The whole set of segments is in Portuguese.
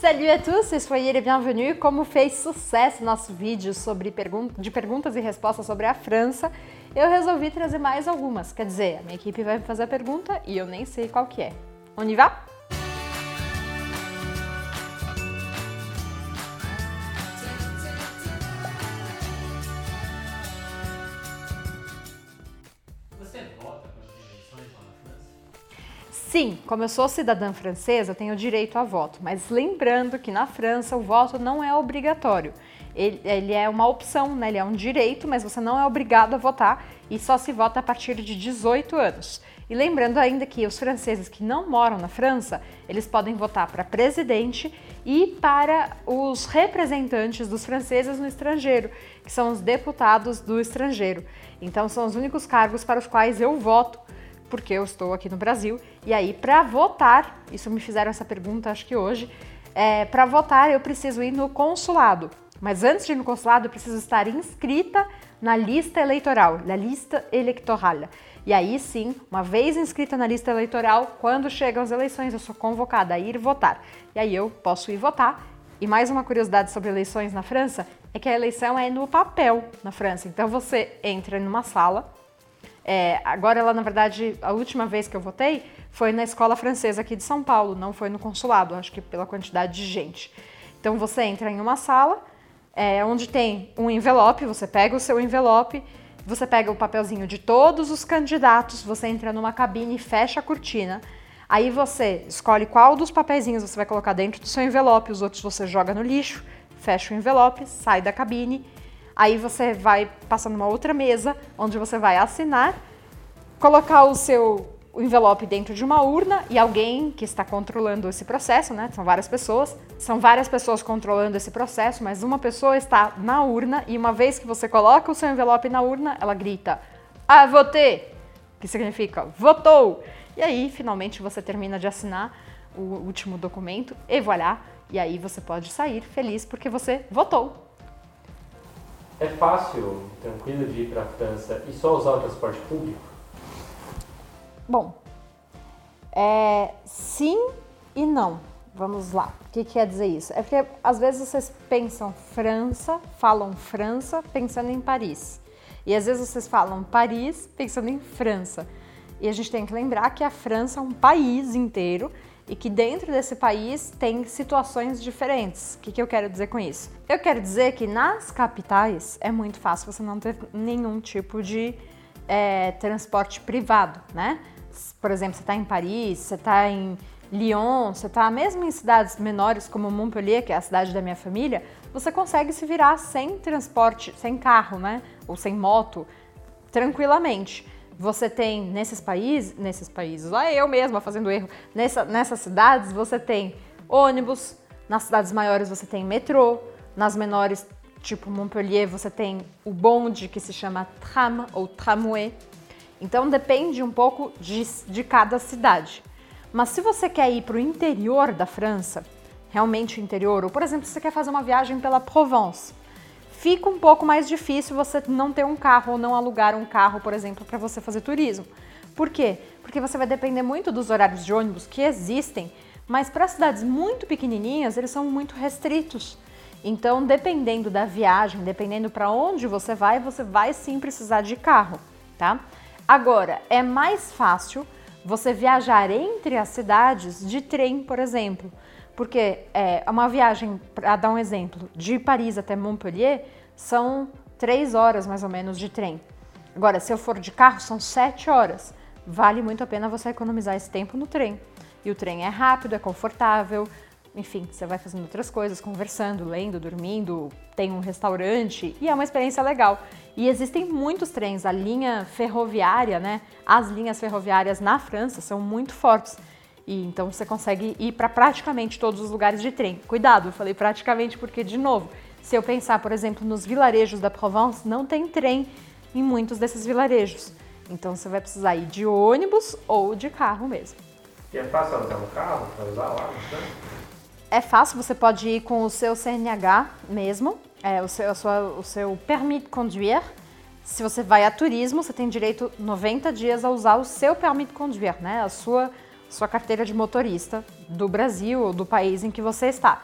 Salut à tous et soyez les bienvenus. Como fez sucesso nosso vídeo sobre pergun de perguntas e respostas sobre a França, eu resolvi trazer mais algumas. Quer dizer, a minha equipe vai me fazer a pergunta e eu nem sei qual que é. On y va? Sim, como eu sou cidadã francesa, eu tenho direito a voto, mas lembrando que na França o voto não é obrigatório. Ele, ele, é uma opção, né? ele é um direito, mas você não é obrigado a votar e só se vota a partir de 18 anos. E lembrando ainda que os franceses que não moram na França, eles podem votar para presidente e para os representantes dos franceses no estrangeiro, que são os deputados do estrangeiro. Então são os únicos cargos para os quais eu voto porque eu estou aqui no Brasil. E aí, para votar, isso me fizeram essa pergunta acho que hoje, é, para votar eu preciso ir no consulado. Mas antes de ir no consulado, eu preciso estar inscrita na lista eleitoral, na lista eleitoral. E aí sim, uma vez inscrita na lista eleitoral, quando chegam as eleições, eu sou convocada a ir votar. E aí eu posso ir votar. E mais uma curiosidade sobre eleições na França é que a eleição é no papel na França. Então você entra numa sala, é, agora, ela, na verdade, a última vez que eu votei foi na escola francesa aqui de São Paulo, não foi no consulado, acho que pela quantidade de gente. Então, você entra em uma sala é, onde tem um envelope, você pega o seu envelope, você pega o papelzinho de todos os candidatos, você entra numa cabine e fecha a cortina. Aí você escolhe qual dos papeizinhos você vai colocar dentro do seu envelope, os outros você joga no lixo, fecha o envelope, sai da cabine Aí você vai passar numa outra mesa, onde você vai assinar, colocar o seu envelope dentro de uma urna e alguém que está controlando esse processo, né? São várias pessoas, são várias pessoas controlando esse processo, mas uma pessoa está na urna e uma vez que você coloca o seu envelope na urna, ela grita: "Ah, votei!", que significa votou. E aí, finalmente você termina de assinar o último documento e voilà, e aí você pode sair feliz porque você votou. É fácil, tranquilo de ir para a França e só usar o transporte público? Bom, é, sim e não. Vamos lá. O que quer dizer isso? É porque às vezes vocês pensam França, falam França pensando em Paris. E às vezes vocês falam Paris pensando em França. E a gente tem que lembrar que a França é um país inteiro e que dentro desse país tem situações diferentes. O que, que eu quero dizer com isso? Eu quero dizer que nas capitais é muito fácil você não ter nenhum tipo de é, transporte privado, né? Por exemplo, você está em Paris, você está em Lyon, você está mesmo em cidades menores como Montpellier, que é a cidade da minha família, você consegue se virar sem transporte, sem carro, né? Ou sem moto, tranquilamente. Você tem nesses países, nesses países, lá eu mesma fazendo erro, nessa, nessas cidades você tem ônibus, nas cidades maiores você tem metrô, nas menores, tipo Montpellier, você tem o bonde que se chama tram ou tramway. Então depende um pouco de, de cada cidade. Mas se você quer ir para o interior da França, realmente o interior, ou por exemplo, se você quer fazer uma viagem pela Provence, fica um pouco mais difícil você não ter um carro ou não alugar um carro, por exemplo, para você fazer turismo. Por quê? Porque você vai depender muito dos horários de ônibus que existem, mas para cidades muito pequenininhas, eles são muito restritos. Então, dependendo da viagem, dependendo para onde você vai, você vai sim precisar de carro, tá? Agora, é mais fácil você viajar entre as cidades de trem, por exemplo. Porque é, uma viagem, para dar um exemplo, de Paris até Montpellier são três horas mais ou menos de trem. Agora, se eu for de carro, são sete horas. Vale muito a pena você economizar esse tempo no trem. E o trem é rápido, é confortável, enfim, você vai fazendo outras coisas, conversando, lendo, dormindo, tem um restaurante e é uma experiência legal. E existem muitos trens, a linha ferroviária, né? As linhas ferroviárias na França são muito fortes. E então você consegue ir para praticamente todos os lugares de trem. Cuidado, eu falei praticamente porque, de novo, se eu pensar, por exemplo, nos vilarejos da Provence, não tem trem em muitos desses vilarejos. Então você vai precisar ir de ônibus ou de carro mesmo. E é fácil alugar um carro para usar lá É fácil, você pode ir com o seu CNH mesmo, é, o, seu, sua, o seu permis de conduire. Se você vai a turismo, você tem direito 90 dias a usar o seu permis de conduire, né? A sua sua carteira de motorista do Brasil ou do país em que você está.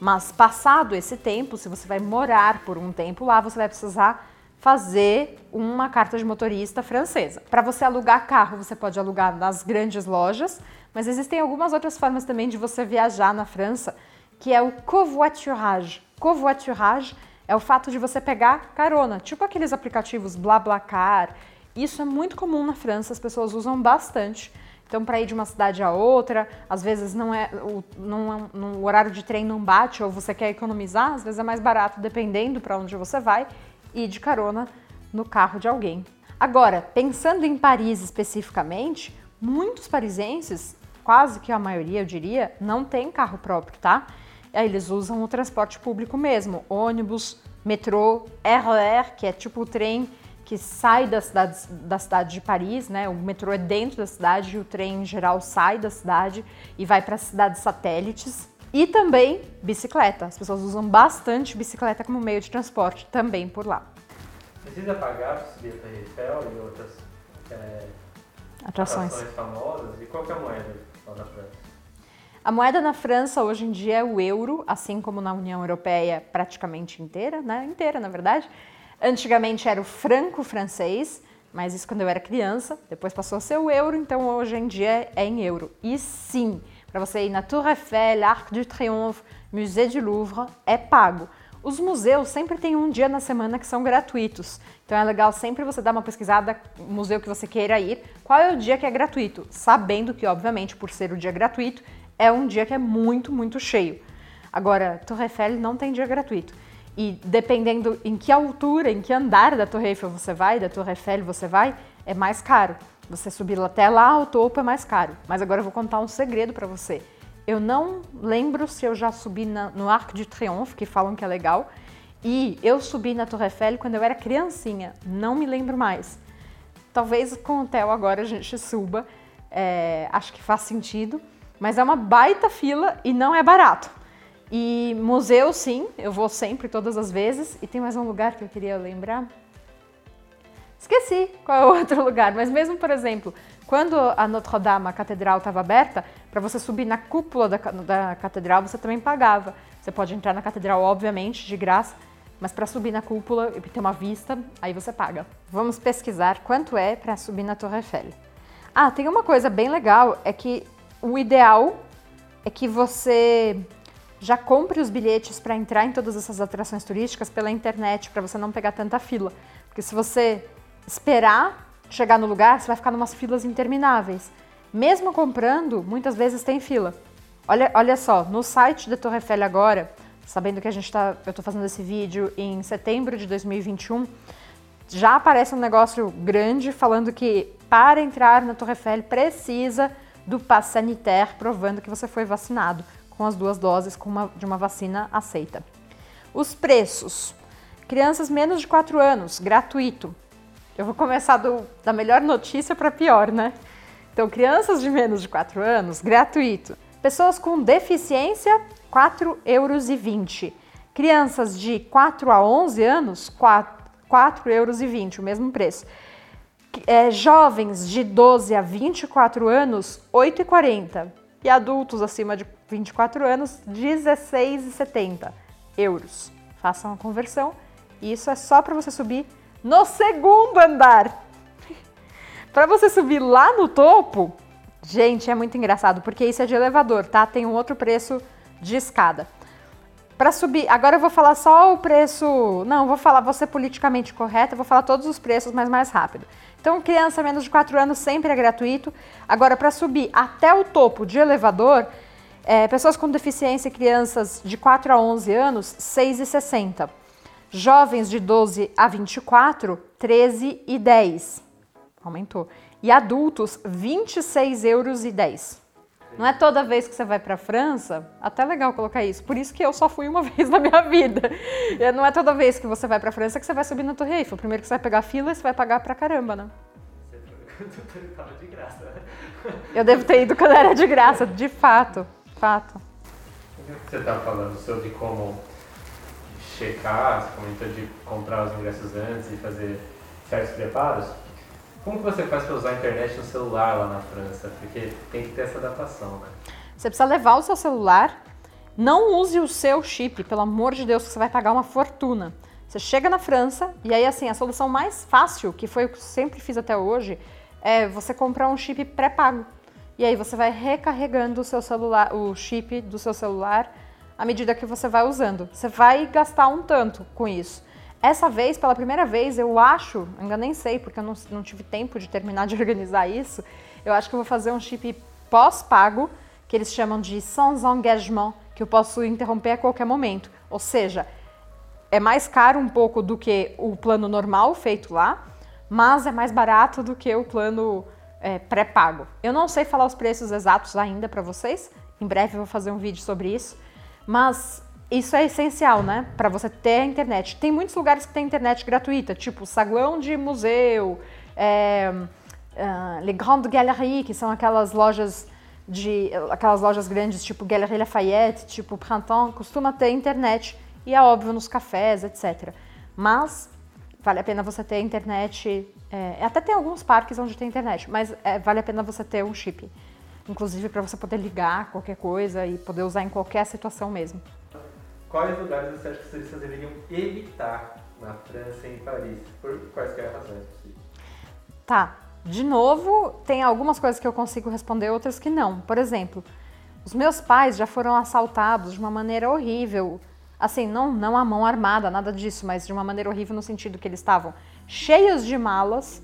Mas passado esse tempo, se você vai morar por um tempo lá, você vai precisar fazer uma carta de motorista francesa. Para você alugar carro, você pode alugar nas grandes lojas, mas existem algumas outras formas também de você viajar na França, que é o covoiturage. Covoiturage é o fato de você pegar carona, tipo aqueles aplicativos BlaBlaCar. Isso é muito comum na França, as pessoas usam bastante. Então, para ir de uma cidade a outra, às vezes não é o, não, é o horário de trem não bate ou você quer economizar, às vezes é mais barato dependendo para onde você vai ir de carona no carro de alguém. Agora, pensando em Paris especificamente, muitos parisienses, quase que a maioria eu diria, não tem carro próprio, tá? Eles usam o transporte público mesmo, ônibus, metrô, RER, que é tipo o trem que sai da cidade, da cidade de Paris, né? O metrô é dentro da cidade e o trem em geral sai da cidade e vai para cidades satélites. E também bicicleta. As pessoas usam bastante bicicleta como meio de transporte também por lá. Precisa pagar para subir a Torre Eiffel e outras é, atrações. atrações famosas? E qual é a moeda lá na França? A moeda na França hoje em dia é o euro, assim como na União Europeia praticamente inteira, né? Inteira, na verdade. Antigamente era o franco francês, mas isso quando eu era criança. Depois passou a ser o euro, então hoje em dia é em euro. E sim, para você ir na Tour Eiffel, Arc de Triomphe, Musée du Louvre, é pago. Os museus sempre têm um dia na semana que são gratuitos. Então é legal sempre você dar uma pesquisada museu que você queira ir, qual é o dia que é gratuito, sabendo que, obviamente, por ser o dia gratuito, é um dia que é muito, muito cheio. Agora, Torre Eiffel não tem dia gratuito. E dependendo em que altura, em que andar da Torre Eiffel você vai, da Torre Eiffel você vai, é mais caro. Você subir até lá ao topo é mais caro. Mas agora eu vou contar um segredo para você. Eu não lembro se eu já subi na, no Arc de Triomphe, que falam que é legal, e eu subi na Torre Eiffel quando eu era criancinha. Não me lembro mais. Talvez com o Theo agora a gente suba. É, acho que faz sentido. Mas é uma baita fila e não é barato. E museu, sim, eu vou sempre, todas as vezes. E tem mais um lugar que eu queria lembrar. Esqueci qual é o outro lugar, mas mesmo, por exemplo, quando a Notre Dame, a catedral, estava aberta, para você subir na cúpula da, da catedral, você também pagava. Você pode entrar na catedral, obviamente, de graça, mas para subir na cúpula e ter uma vista, aí você paga. Vamos pesquisar quanto é para subir na Torre Eiffel. Ah, tem uma coisa bem legal, é que o ideal é que você já compre os bilhetes para entrar em todas essas atrações turísticas pela internet, para você não pegar tanta fila. Porque se você esperar chegar no lugar, você vai ficar numas filas intermináveis. Mesmo comprando, muitas vezes tem fila. Olha, olha só, no site da Torre Eiffel agora, sabendo que a gente tá, eu estou fazendo esse vídeo em setembro de 2021, já aparece um negócio grande falando que para entrar na Torre Eiffel precisa do pass sanitaire provando que você foi vacinado com as duas doses uma, de uma vacina aceita. Os preços. Crianças menos de 4 anos, gratuito. Eu vou começar do, da melhor notícia para pior, né? Então, crianças de menos de 4 anos, gratuito. Pessoas com deficiência, R$ 4,20 euros. Crianças de 4 a 11 anos, R$ 4,20 euros, o mesmo preço. É, jovens de 12 a 24 anos, R$ 8,40. E adultos acima de 24 anos, R$ 16,70 euros. Façam a conversão. Isso é só para você subir no segundo andar. para você subir lá no topo, gente, é muito engraçado, porque isso é de elevador, tá? Tem um outro preço de escada. Para subir, agora eu vou falar só o preço. Não, vou falar, vou ser politicamente correta, vou falar todos os preços, mas mais rápido. Então, criança menos de 4 anos sempre é gratuito. Agora, para subir até o topo de elevador, é, pessoas com deficiência e crianças de 4 a 11 anos, 6,60. Jovens de 12 a 24, 13,10. Aumentou. E adultos, 26,10 euros. Não é toda vez que você vai para a França, até legal colocar isso. Por isso que eu só fui uma vez na minha vida. Não é toda vez que você vai para a França que você vai subir na Torre Eiffel. Primeiro que você vai pegar fila, você vai pagar pra caramba, né? Você tava de graça? Eu devo ter ido quando era de graça, de fato, fato. Você estava falando sobre como checar, você comentou de comprar os ingressos antes e fazer certos preparos. Como que você faz para usar a internet no celular lá na França? Porque tem que ter essa adaptação, né? Você precisa levar o seu celular. Não use o seu chip, pelo amor de Deus, que você vai pagar uma fortuna. Você chega na França e aí assim, a solução mais fácil, que foi o que eu sempre fiz até hoje, é você comprar um chip pré-pago. E aí você vai recarregando o seu celular, o chip do seu celular à medida que você vai usando. Você vai gastar um tanto com isso. Essa vez, pela primeira vez, eu acho, ainda nem sei, porque eu não, não tive tempo de terminar de organizar isso, eu acho que eu vou fazer um chip pós-pago, que eles chamam de sans engagement, que eu posso interromper a qualquer momento. Ou seja, é mais caro um pouco do que o plano normal feito lá, mas é mais barato do que o plano é, pré-pago. Eu não sei falar os preços exatos ainda para vocês, em breve eu vou fazer um vídeo sobre isso, mas isso é essencial, né? Para você ter a internet. Tem muitos lugares que tem internet gratuita, tipo saguão de museu, é, uh, Les que são aquelas lojas de aquelas lojas grandes, tipo Galerie Lafayette, tipo Printemps, costuma ter internet e é óbvio nos cafés, etc. Mas vale a pena você ter internet. É, até tem alguns parques onde tem internet, mas é, vale a pena você ter um chip. Inclusive para você poder ligar qualquer coisa e poder usar em qualquer situação mesmo. Quais lugares você acha que os turistas deveriam evitar na França e em Paris? Por quaisquer razões possíveis? Tá. De novo, tem algumas coisas que eu consigo responder, outras que não. Por exemplo, os meus pais já foram assaltados de uma maneira horrível. Assim, não, não a mão armada, nada disso, mas de uma maneira horrível no sentido que eles estavam cheios de malas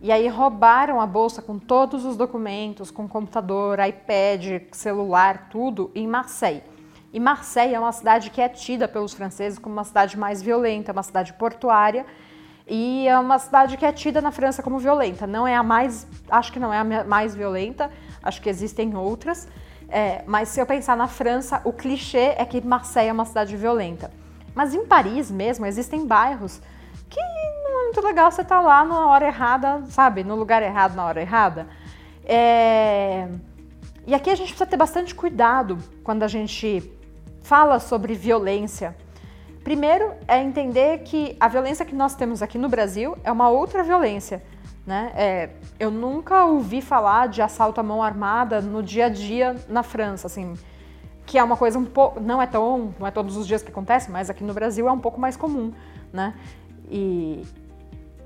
e aí roubaram a bolsa com todos os documentos, com computador, iPad, celular, tudo em Marseille. E Marseille é uma cidade que é tida pelos franceses como uma cidade mais violenta, uma cidade portuária e é uma cidade que é tida na França como violenta. Não é a mais, acho que não é a mais violenta, acho que existem outras. É, mas se eu pensar na França, o clichê é que Marseille é uma cidade violenta. Mas em Paris mesmo existem bairros que não é muito legal você estar tá lá na hora errada, sabe? No lugar errado na hora errada. É... E aqui a gente precisa ter bastante cuidado quando a gente fala sobre violência Primeiro é entender que a violência que nós temos aqui no Brasil é uma outra violência. Né? É, eu nunca ouvi falar de assalto à mão armada no dia a dia na França, assim, que é uma coisa um pouco, não é tão, não é todos os dias que acontece, mas aqui no Brasil é um pouco mais comum, né? E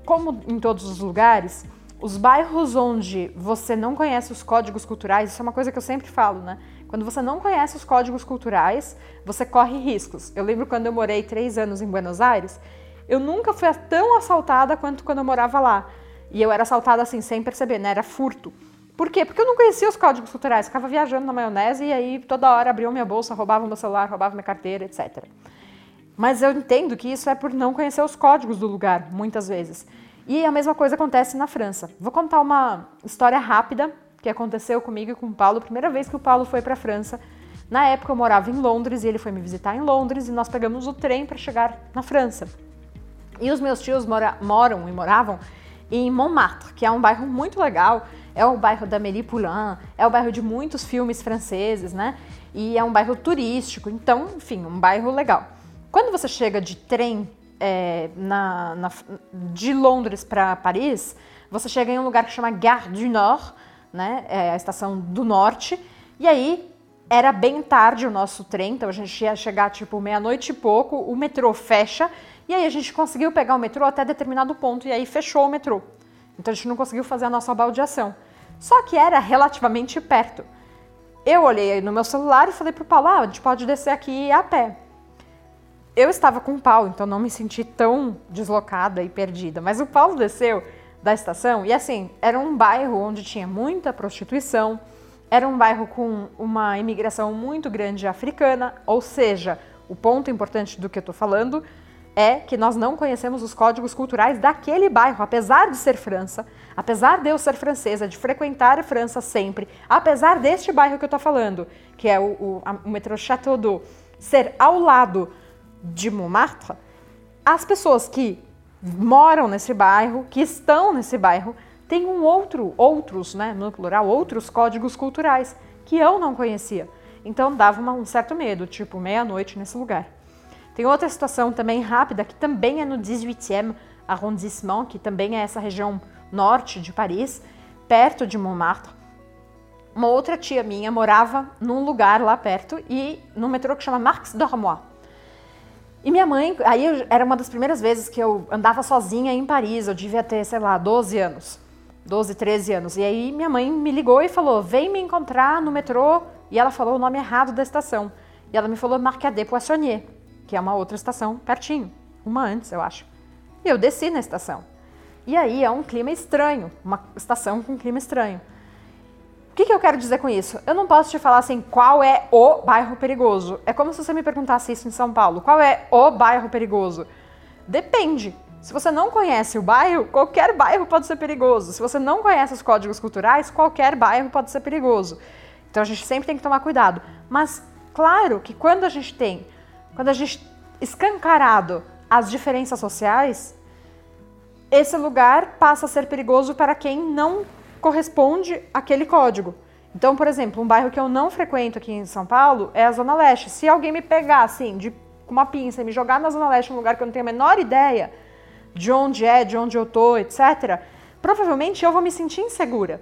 como em todos os lugares, os bairros onde você não conhece os códigos culturais, isso é uma coisa que eu sempre falo, né? Quando você não conhece os códigos culturais, você corre riscos. Eu lembro quando eu morei três anos em Buenos Aires, eu nunca fui tão assaltada quanto quando eu morava lá. E eu era assaltada assim, sem perceber, né? Era furto. Por quê? Porque eu não conhecia os códigos culturais. Ficava viajando na maionese e aí toda hora abriam minha bolsa, roubavam meu celular, roubavam minha carteira, etc. Mas eu entendo que isso é por não conhecer os códigos do lugar, muitas vezes. E a mesma coisa acontece na França. Vou contar uma história rápida que aconteceu comigo e com o Paulo, primeira vez que o Paulo foi para a França. Na época eu morava em Londres e ele foi me visitar em Londres e nós pegamos o trem para chegar na França. E os meus tios mora, moram e moravam em Montmartre, que é um bairro muito legal. É o bairro da Amélie Poulain, é o bairro de muitos filmes franceses, né? E é um bairro turístico, então, enfim, um bairro legal. Quando você chega de trem é, na, na, de Londres para Paris, você chega em um lugar que chama Gare du Nord, né? É a estação do norte. E aí era bem tarde o nosso trem, então a gente ia chegar tipo meia-noite e pouco, o metrô fecha, e aí a gente conseguiu pegar o metrô até determinado ponto, e aí fechou o metrô. Então a gente não conseguiu fazer a nossa baldeação. Só que era relativamente perto. Eu olhei no meu celular e falei pro Paulo, ah, a gente pode descer aqui a pé. Eu estava com o Paulo, então não me senti tão deslocada e perdida. Mas o Paulo desceu da estação. E assim, era um bairro onde tinha muita prostituição, era um bairro com uma imigração muito grande africana, ou seja, o ponto importante do que eu estou falando é que nós não conhecemos os códigos culturais daquele bairro, apesar de ser França, apesar de eu ser francesa, de frequentar França sempre, apesar deste bairro que eu estou falando, que é o, o, a, o metrô Château d'Eau, ser ao lado de Montmartre, as pessoas que moram nesse bairro, que estão nesse bairro, têm um outro, outros, né, no plural, outros códigos culturais que eu não conhecia. Então dava uma, um certo medo, tipo meia-noite nesse lugar. Tem outra situação também rápida que também é no 18e arrondissement, que também é essa região norte de Paris, perto de Montmartre. Uma outra tia minha morava num lugar lá perto e no metrô que chama Marx d'Ormois. E minha mãe, aí eu, era uma das primeiras vezes que eu andava sozinha em Paris, eu devia ter, sei lá, 12 anos, 12, 13 anos. E aí minha mãe me ligou e falou: vem me encontrar no metrô. E ela falou o nome errado da estação. E ela me falou Marcadet Poissonnier, que é uma outra estação pertinho, uma antes, eu acho. E eu desci na estação. E aí é um clima estranho, uma estação com um clima estranho. O que, que eu quero dizer com isso? Eu não posso te falar assim qual é o bairro perigoso. É como se você me perguntasse isso em São Paulo. Qual é o bairro perigoso? Depende. Se você não conhece o bairro, qualquer bairro pode ser perigoso. Se você não conhece os códigos culturais, qualquer bairro pode ser perigoso. Então a gente sempre tem que tomar cuidado. Mas claro que quando a gente tem, quando a gente escancarado as diferenças sociais, esse lugar passa a ser perigoso para quem não corresponde àquele código. Então, por exemplo, um bairro que eu não frequento aqui em São Paulo é a Zona Leste. Se alguém me pegar assim, de com uma pinça e me jogar na Zona Leste, um lugar que eu não tenho a menor ideia de onde é, de onde eu tô, etc., provavelmente eu vou me sentir insegura.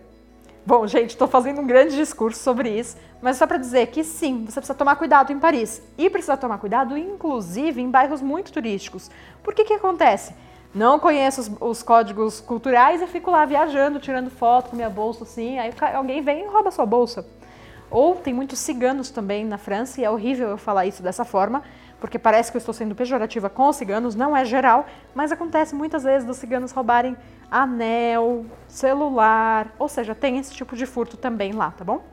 Bom, gente, estou fazendo um grande discurso sobre isso, mas só para dizer que sim, você precisa tomar cuidado em Paris. E precisa tomar cuidado, inclusive, em bairros muito turísticos. Por que que acontece? Não conheço os, os, códigos culturais e fico lá viajando, tirando foto com minha bolsa assim, aí alguém vem e rouba sua bolsa. Ou tem muitos ciganos também na França, e é horrível eu falar isso dessa forma, porque parece que eu estou sendo pejorativa com os ciganos, não é geral, mas acontece muitas vezes dos ciganos roubarem anel, celular, ou seja, tem esse tipo de furto também lá, tá bom?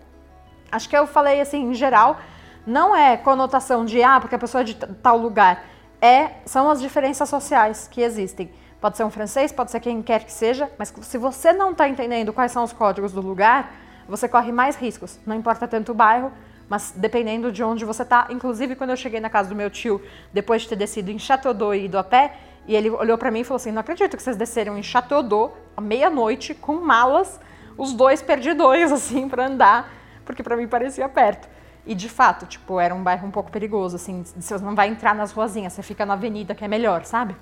Acho que eu falei assim, em geral, não é conotação de ah, porque a pessoa é de tal lugar é, são as diferenças sociais que existem. Pode ser um francês, pode ser quem quer que seja, mas se você não está entendendo quais são os códigos do lugar, você corre mais riscos. Não importa tanto o bairro, mas dependendo de onde você está. Inclusive, quando eu cheguei na casa do meu tio, depois de ter descido em Chateaudoux e ido a pé, e ele olhou para mim e falou assim: Não acredito que vocês desceram em Chateaudoux à meia-noite com malas, os dois perdidões, assim, para andar, porque para mim parecia perto. E de fato, tipo, era um bairro um pouco perigoso, assim, você não vai entrar nas ruazinhas, você fica na avenida que é melhor, sabe?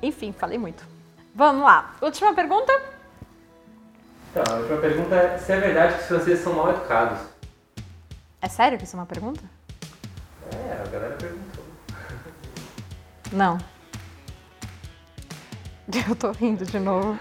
Enfim, falei muito. Vamos lá. Última pergunta? Então, a última pergunta é se é verdade que os franceses são mal educados. É sério que isso é uma pergunta? É, a galera perguntou. Não. Eu tô rindo de novo.